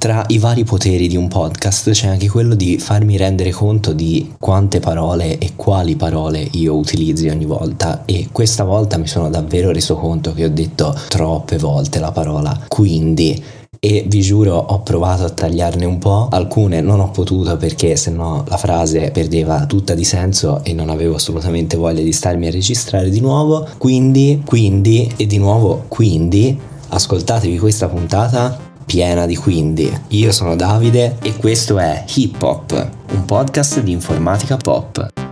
Tra i vari poteri di un podcast c'è anche quello di farmi rendere conto di quante parole e quali parole io utilizzi ogni volta. E questa volta mi sono davvero reso conto che ho detto troppe volte la parola quindi. E vi giuro ho provato a tagliarne un po', alcune non ho potuto perché sennò la frase perdeva tutta di senso e non avevo assolutamente voglia di starmi a registrare di nuovo, quindi, quindi e di nuovo quindi ascoltatevi questa puntata piena di quindi. Io sono Davide e questo è Hip Hop, un podcast di informatica pop.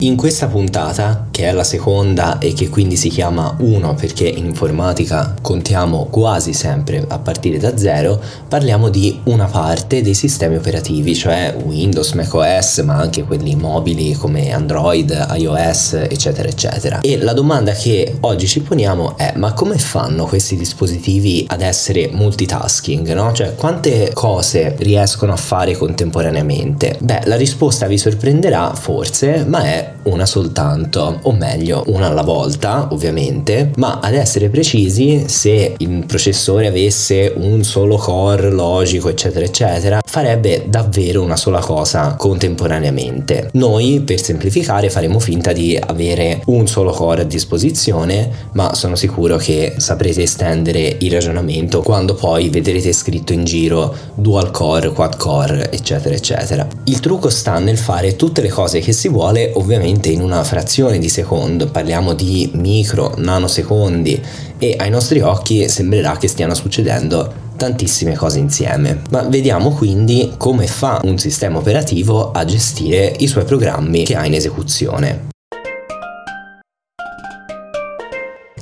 In questa puntata, che è la seconda e che quindi si chiama 1 perché in informatica contiamo quasi sempre a partire da zero, parliamo di una parte dei sistemi operativi, cioè Windows, macOS, ma anche quelli mobili come Android, iOS, eccetera, eccetera. E la domanda che oggi ci poniamo è: ma come fanno questi dispositivi ad essere multitasking, no? Cioè, quante cose riescono a fare contemporaneamente? Beh, la risposta vi sorprenderà forse, ma è una soltanto, o meglio, una alla volta, ovviamente, ma ad essere precisi, se il processore avesse un solo core logico, eccetera, eccetera, farebbe davvero una sola cosa contemporaneamente. Noi, per semplificare, faremo finta di avere un solo core a disposizione, ma sono sicuro che saprete estendere il ragionamento quando poi vedrete scritto in giro dual core, quad core, eccetera, eccetera. Il trucco sta nel fare tutte le cose che si vuole, ovviamente in una frazione di secondo, parliamo di micro, nanosecondi e ai nostri occhi sembrerà che stiano succedendo tantissime cose insieme. Ma vediamo quindi come fa un sistema operativo a gestire i suoi programmi che ha in esecuzione.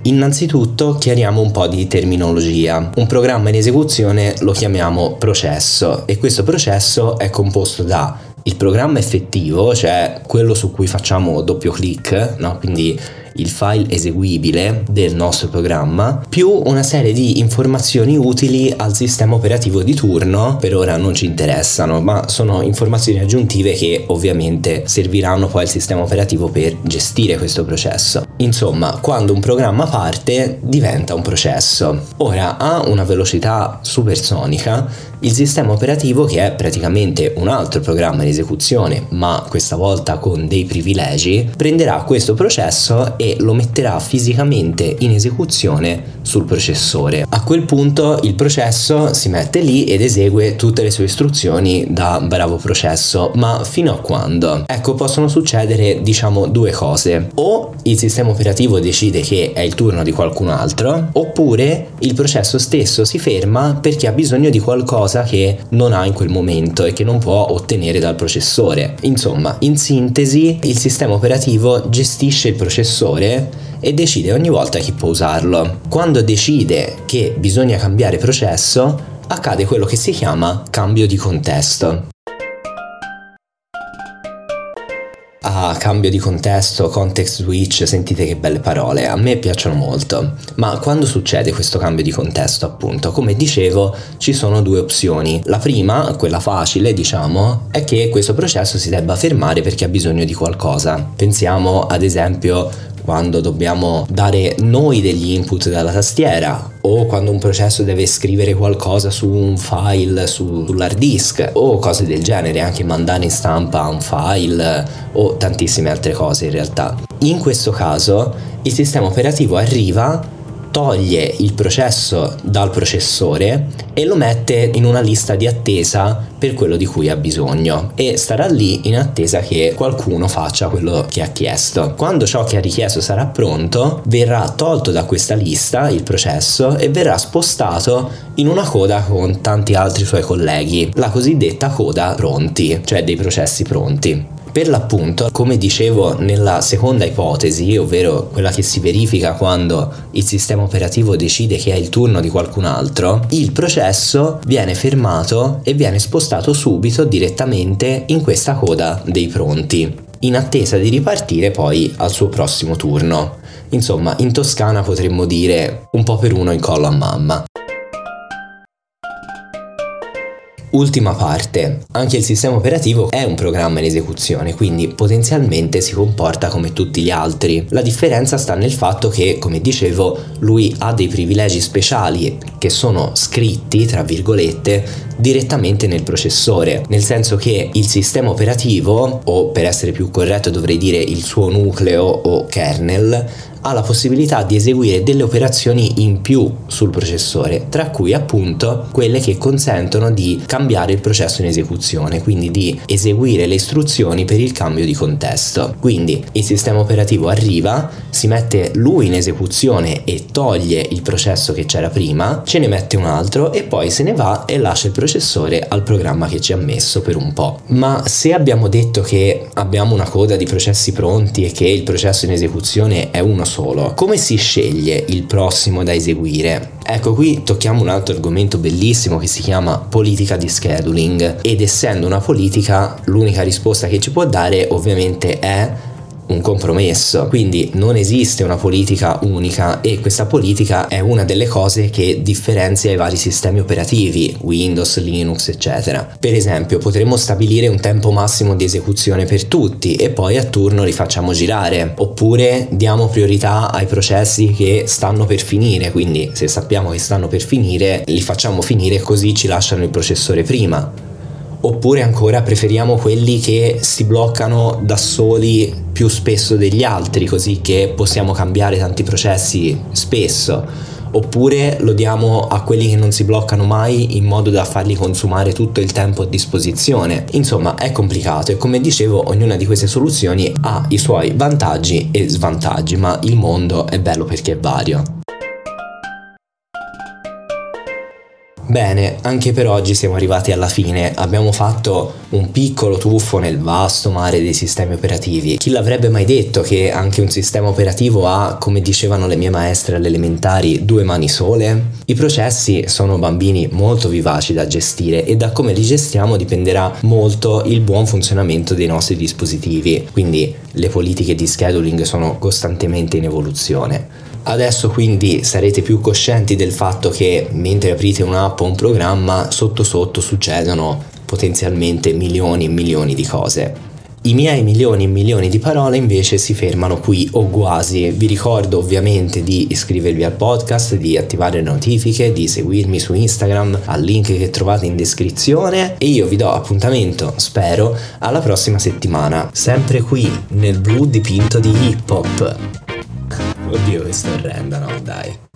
Innanzitutto chiariamo un po' di terminologia. Un programma in esecuzione lo chiamiamo processo e questo processo è composto da il programma effettivo, cioè quello su cui facciamo doppio clic, no? quindi il file eseguibile del nostro programma, più una serie di informazioni utili al sistema operativo di turno, per ora non ci interessano, ma sono informazioni aggiuntive che ovviamente serviranno poi al sistema operativo per gestire questo processo. Insomma, quando un programma parte diventa un processo. Ora ha una velocità supersonica, il sistema operativo che è praticamente un altro programma in esecuzione, ma questa volta con dei privilegi, prenderà questo processo e lo metterà fisicamente in esecuzione sul processore. A quel punto il processo si mette lì ed esegue tutte le sue istruzioni da bravo processo, ma fino a quando? Ecco, possono succedere diciamo due cose. O il sistema operativo decide che è il turno di qualcun altro, oppure il processo stesso si ferma perché ha bisogno di qualcosa che non ha in quel momento e che non può ottenere dal processore. Insomma, in sintesi, il sistema operativo gestisce il processore processore e decide ogni volta chi può usarlo. Quando decide che bisogna cambiare processo, accade quello che si chiama cambio di contesto. Ah, cambio di contesto, context switch, sentite che belle parole, a me piacciono molto. Ma quando succede questo cambio di contesto, appunto, come dicevo, ci sono due opzioni. La prima, quella facile, diciamo, è che questo processo si debba fermare perché ha bisogno di qualcosa. Pensiamo ad esempio quando dobbiamo dare noi degli input dalla tastiera o quando un processo deve scrivere qualcosa su un file su, sull'hard disk o cose del genere, anche mandare in stampa un file o tantissime altre cose in realtà. In questo caso il sistema operativo arriva toglie il processo dal processore e lo mette in una lista di attesa per quello di cui ha bisogno e starà lì in attesa che qualcuno faccia quello che ha chiesto. Quando ciò che ha richiesto sarà pronto, verrà tolto da questa lista il processo e verrà spostato in una coda con tanti altri suoi colleghi, la cosiddetta coda pronti, cioè dei processi pronti. Per l'appunto, come dicevo nella seconda ipotesi, ovvero quella che si verifica quando il sistema operativo decide che è il turno di qualcun altro, il processo viene fermato e viene spostato subito direttamente in questa coda dei pronti, in attesa di ripartire poi al suo prossimo turno. Insomma, in toscana potremmo dire un po' per uno in collo a mamma. Ultima parte, anche il sistema operativo è un programma in esecuzione, quindi potenzialmente si comporta come tutti gli altri. La differenza sta nel fatto che, come dicevo, lui ha dei privilegi speciali che sono scritti, tra virgolette, direttamente nel processore, nel senso che il sistema operativo, o per essere più corretto dovrei dire il suo nucleo o kernel, ha la possibilità di eseguire delle operazioni in più sul processore, tra cui appunto quelle che consentono di cambiare il processo in esecuzione, quindi di eseguire le istruzioni per il cambio di contesto. Quindi il sistema operativo arriva, si mette lui in esecuzione e toglie il processo che c'era prima, ce ne mette un altro e poi se ne va e lascia il processore al programma che ci ha messo per un po'. Ma se abbiamo detto che abbiamo una coda di processi pronti e che il processo in esecuzione è uno solo. Come si sceglie il prossimo da eseguire? Ecco qui tocchiamo un altro argomento bellissimo che si chiama politica di scheduling ed essendo una politica l'unica risposta che ci può dare ovviamente è un compromesso, quindi non esiste una politica unica e questa politica è una delle cose che differenzia i vari sistemi operativi, Windows, Linux, eccetera. Per esempio, potremmo stabilire un tempo massimo di esecuzione per tutti e poi a turno li facciamo girare, oppure diamo priorità ai processi che stanno per finire, quindi se sappiamo che stanno per finire, li facciamo finire così ci lasciano il processore prima oppure ancora preferiamo quelli che si bloccano da soli più spesso degli altri, così che possiamo cambiare tanti processi spesso. Oppure lo diamo a quelli che non si bloccano mai in modo da farli consumare tutto il tempo a disposizione. Insomma, è complicato e come dicevo, ognuna di queste soluzioni ha i suoi vantaggi e svantaggi, ma il mondo è bello perché è vario. Bene, anche per oggi siamo arrivati alla fine, abbiamo fatto un piccolo tuffo nel vasto mare dei sistemi operativi. Chi l'avrebbe mai detto che anche un sistema operativo ha, come dicevano le mie maestre alle elementari, due mani sole? I processi sono bambini molto vivaci da gestire e da come li gestiamo dipenderà molto il buon funzionamento dei nostri dispositivi, quindi le politiche di scheduling sono costantemente in evoluzione. Adesso quindi sarete più coscienti del fatto che mentre aprite un'app o un programma, sotto sotto succedono potenzialmente milioni e milioni di cose. I miei milioni e milioni di parole invece si fermano qui o quasi. Vi ricordo ovviamente di iscrivervi al podcast, di attivare le notifiche, di seguirmi su Instagram al link che trovate in descrizione e io vi do appuntamento, spero, alla prossima settimana, sempre qui nel blu dipinto di hip hop. Oddio, che sto orrenda, no, dai.